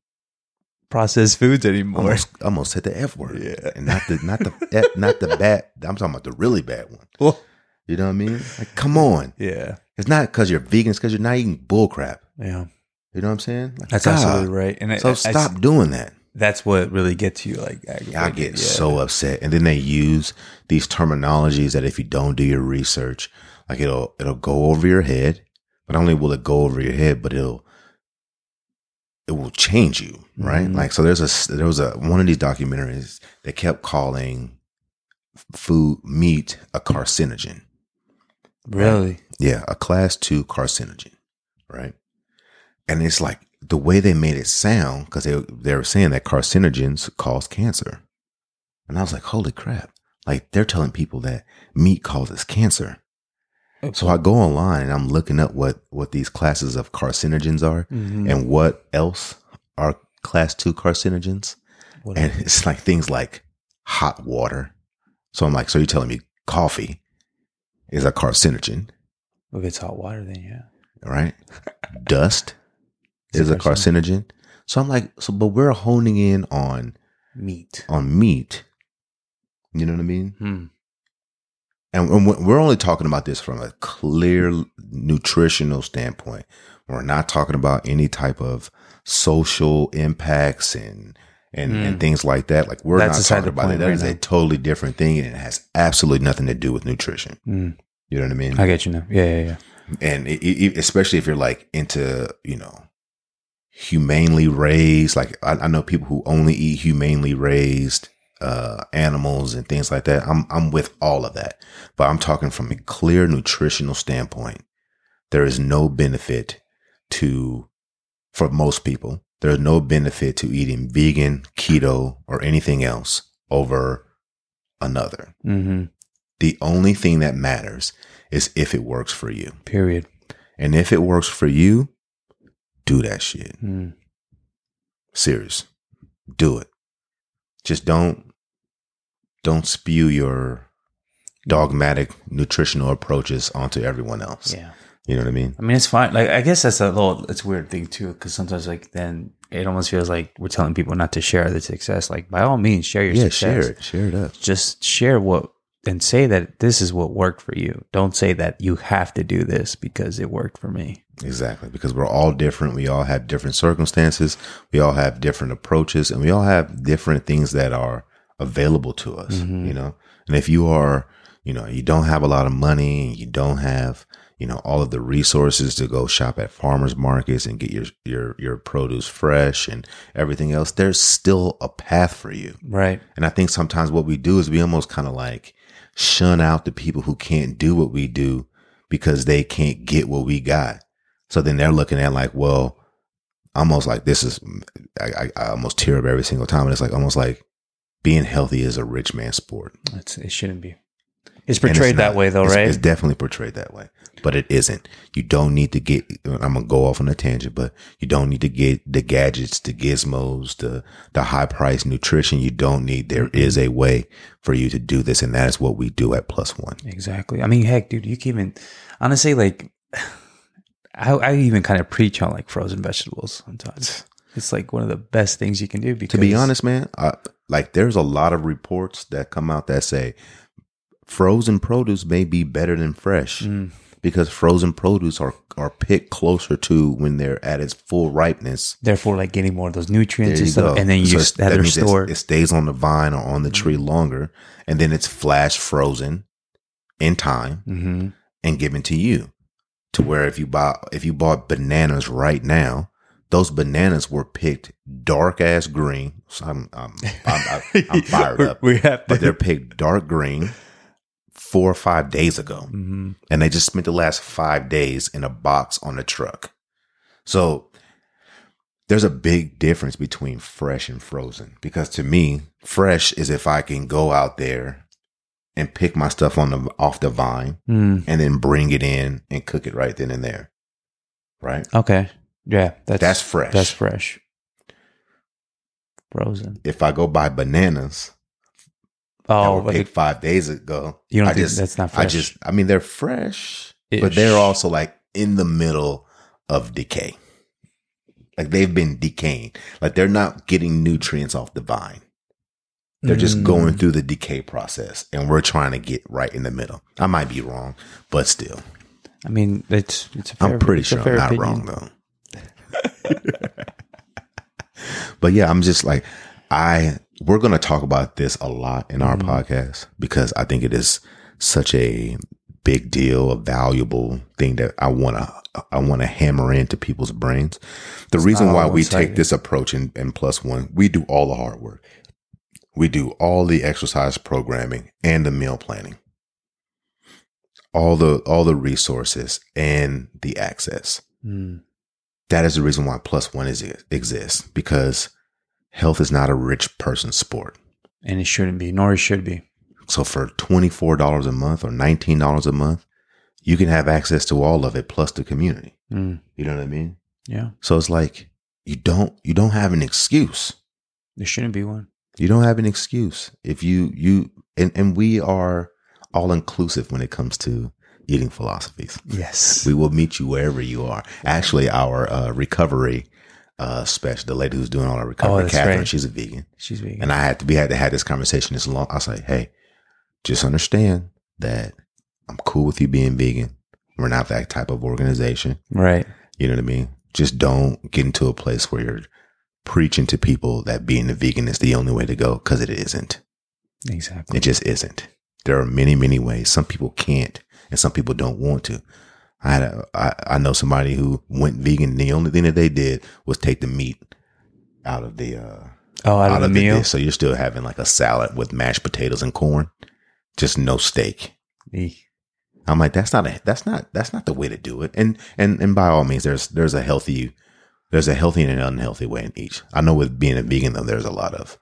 Processed foods anymore. almost almost said the f word? Yeah. and not the not the F- not the bad. I'm talking about the really bad one. Well, You know what I mean? Like, come on. yeah. It's not because you're vegan. It's because you're not eating bull crap. Yeah. You know what I'm saying? Like, That's God. absolutely right. And I- So I- I- stop doing that. That's what really gets you like aggravated. I get Yeah. so upset. And then they use these terminologies that if you don't do your research, like it'll it'll go over your head. But not only will it go over your head, but it'll it will change you, right? Mhm. Like so there's a there was a one of these documentaries that kept calling food meat a carcinogen. Really? Yeah, a class two carcinogen, right? And it's like the way they made it sound because they they were saying that carcinogens cause cancer, and I was like, holy crap! Like they're telling people that meat causes cancer. So I go online and I'm looking up what what these classes of carcinogens are Mhm. and what else are class two carcinogens, What and it's like things like hot water. So I'm like, so you're telling me coffee is a carcinogen? if it's hot water, then yeah. right? Dust is a carcinogen. So I'm like, so but we're honing in on Meat. on meat. You know what I mean? Hmm. And, and we- we're only talking about this from a clear nutritional standpoint. We're not talking about any type of social impacts and and, and Mm. things like that. Like we're That's not talking about it. That right is a totally different thing, and it has absolutely nothing to do with nutrition. Mm. You know what I mean? I get you now. Yeah, yeah, yeah. and it, it, especially if you're like into you know humanely raised. Like I, I know people who only eat humanely raised uh animals and things like that. I'm i'm with all of that. But i'm talking from a clear nutritional standpoint. There is no benefit to for most people there's no benefit to eating vegan keto or anything else over another. Mm-hmm. the only thing that matters is if it works for you. Period. and if it works for you, do that shit. Mm. Serious. Do it. Just don't don't spew your dogmatic nutritional approaches onto everyone else. Yeah. You know what I mean? I mean, it's fine. Like, I guess that's a little, it's a weird thing too, because sometimes, like, then it almost feels like we're telling people not to share the success. Like, by all means, share your yeah, success. share it. Share it up. Just share what, and say that this is what worked for you. Don't say that you have to do this because it worked for me. Exactly. Because we're all different. We all have different circumstances. We all have different approaches and we all have different things that are available to us, Mhm. you know? And if you are, you know, you don't have a lot of money and you don't have, you know, all of the resources to go shop at farmers markets and get your, your, your produce fresh and everything else, there's still a path for you. Right. And I think sometimes what we do is we almost kind of like shun out the people who can't do what we do because they can't get what we got. So then they're looking at like, well, almost like this is, I, I, I almost tear up every single time. And it's like almost like being healthy is a rich man sport. It's, it shouldn't be. It's And it's portrayed that way, though, It's- right? It's definitely portrayed that way, but it isn't. You don't need to get. I'm gonna go off on a tangent, but you don't need to get the gadgets, the gizmos, the the high price nutrition. You don't need. There Mm-hmm. a way for you to do this, and that is what we do at Plus One. Exactly. I mean, heck, dude, you can even honestly like. I, I even kind of preach on like frozen vegetables sometimes. It's like one of the best things you can do. Because To be honest, man, I, like there's a lot of reports that come out that say frozen produce may be better than fresh Mm, because frozen produce are are picked closer to when they're at its full ripeness. therefore, like getting more of those nutrients and stuff, go. and then you So just it's- have that them means it's- stored. It stays on the vine or on the tree longer, and then it's flash frozen in time hmm and given to you. To where if you buy if you bought bananas right now, those bananas were picked dark ass green. So I'm I'm I'm, I'm, I'm fired up, We have but they're picked dark green four or five days ago Mhm. and they just spent the last five days in a box on a truck. So there's a big difference between fresh and frozen because to me, fresh is if I can go out there and pick my stuff on the off the vine Mm, and then bring it in and cook it right then and there. Right? okay. Yeah, that's That's fresh. That's fresh. Frozen. If I go buy bananas Oh, were picked five days ago, you don't I just that's not fresh? I just I mean they're fresh, but they're also like in the middle of decay. Like they've been decaying. Like they're not getting nutrients off the vine. They're just Mm. going through the decay process and we're trying to get right in the middle. I might be wrong, but still. I mean, it's it's. A fair, I'm pretty it's sure I'm not opinion. wrong though. but yeah, I'm just like I we're going to talk about this a lot in our Mhm. podcast because I think it is such a big deal, a valuable thing that I want to I want to hammer into people's brains. The reason why we take this approach in, in plus one, we do all the hard work. We do all the exercise programming and the meal planning. All the all the resources and the access Mm. that is the reason why plus one is exists because health is not a rich person's sport. And it shouldn't be, nor it should be. So for $24 a month or $19 a month, you can have access to all of it plus the community. Mm. You know what I mean? Yeah, So it's like you don't you don't have an excuse. there shouldn't be one. You don't have an excuse. If you you and, and we are all inclusive when it comes to eating philosophies. Yes. We will meet you wherever you are. Actually, our uh, recovery uh, special, the lady who's doing all our recovery, Oh, Catherine, right. she's a vegan, She's vegan. and I had to we had to have this conversation this long. I was like, hey, just understand that I'm cool with you being vegan. We're not that type of organization. right. You know what I mean? Just don't get into a place where you're preaching to people that being a vegan is the only way to go because it isn't. Exactly. It just isn't. There are many, many ways. Some people can't, and some people don't want to. I had a, I, I know somebody who went vegan. And The only thing that they did was take the meat out of the uh, oh, out, of the meal. dish. So you're still having like a salad with mashed potatoes and corn, just no steak. Eek. I'm like, that's not a that's not that's not the way to do it. And and and by all means, there's there's a healthy there's a healthy and an unhealthy way in each. I know with being a vegan though, there's a lot of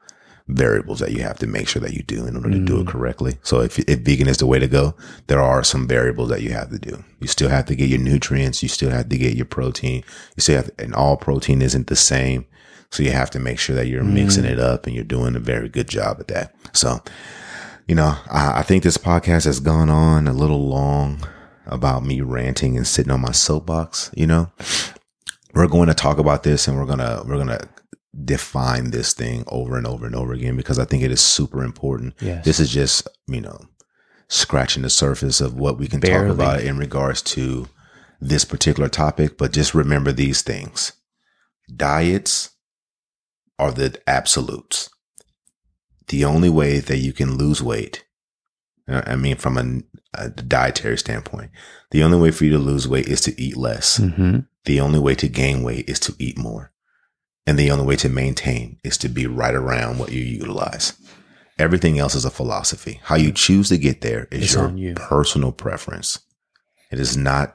variables that you have to make sure that you do in order to do it mm. correctly. So if if vegan is the way to go, there are some variables that you have to do. You still have to get your nutrients. You still have to get your protein. You still have, to, and all protein isn't the same. So you have to make sure that you're mm. mixing it up and you're doing a very good job at that. So you know, I, I think this podcast has gone on a little long about me ranting and sitting on my soapbox. You know, we're going to talk about this and we're gonna we're gonna define this thing over and over and over again because I think it is super important. Yes. This is just you know scratching the surface of what we can Barely. talk about in regards to this particular topic. But just remember these things: diets are the absolutes the only way that you can lose weight, uh, I mean, from a, a dietary standpoint, the only way for you to lose weight is to eat less. Mm-hmm. The only way to gain weight is to eat more. And the only way to maintain is to be right around what you utilize. Everything else is a philosophy. How you choose to get there is It's your you. personal preference. It is not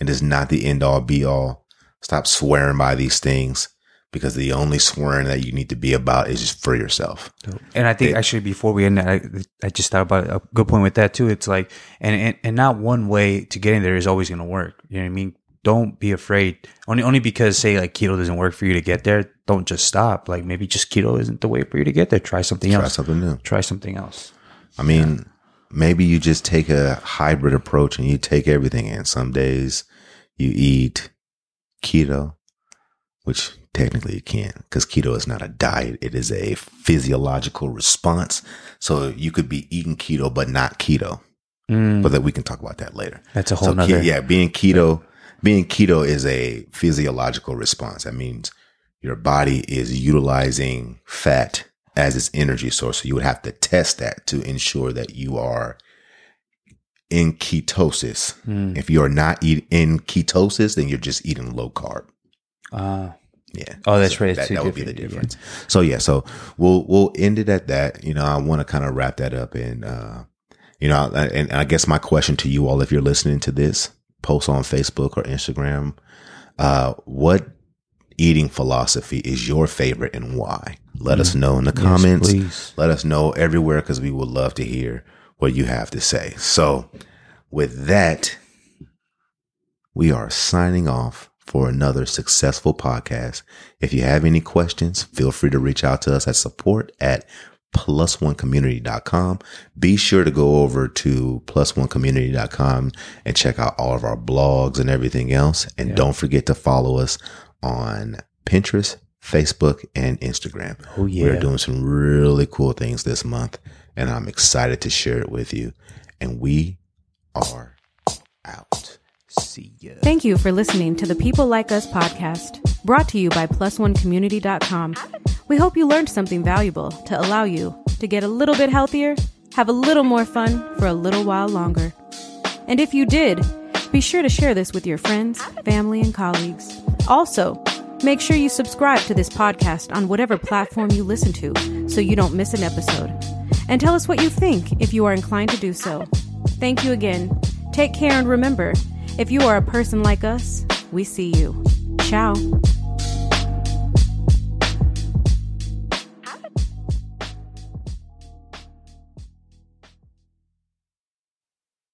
It is not the end all be all. Stop swearing by these things because the only swearing that you need to be about is just for yourself. And I think It- actually before we end that, I, I just thought about a good point with that too. It's like, and, and, and not one way to get in there is always going to work. You know what I mean? Don't be afraid. Only, only because say like keto doesn't work for you to get there. Don't just stop. Like maybe just keto isn't the way for you to get there. Try something Try else. Try something new. Try something else. I mean, maybe you just take a hybrid approach and you take everything in. Some days you eat keto, which technically you can't because keto is not a diet. It is a physiological response. So you could be eating keto, but not keto. Mm, But that we can talk about that later. that's a whole So nother. yeah, being keto, being keto is a physiological response. That means your body is utilizing fat as its energy source. So you would have to test that to ensure that you are in ketosis. Mm, If you are not eat, in ketosis, then you're just eating low carb. uh, Yeah. Oh, that's So right. That, that would be the different- yeah. difference. So yeah, so we'll we'll end it at that. You know, I want to kind of wrap that up, and uh, you know, and I guess my question to you all, if you're listening to this, post on Facebook or Instagram, uh, what eating philosophy is your favorite and why? Let us know in the Yes, comments. please. Let us know everywhere because we would love to hear what you have to say. So, with that, we are signing off for another successful podcast. If you have any questions, feel free to reach out to us at support at plus1community.com. Be sure to go over to plus1community.com and check out all of our blogs and everything else. And Yeah. don't forget to follow us on Pinterest, Facebook, and Instagram. Oh, yeah. We're doing some really cool things this month, and I'm excited to share it with you. And we are out. See ya. Thank you for listening to the People Like Us podcast, brought to you by PlusOneCommunity.com. We hope you learned something valuable to allow you to get a little bit healthier, have a little more fun for a little while longer. And if you did, be sure to share this with your friends, family, and colleagues. Also, make sure you subscribe to this podcast on whatever platform you listen to so you don't miss an episode. And tell us what you think if you are inclined to do so. Thank you again. Take care and remember if you are a person like us, we see you. Ciao.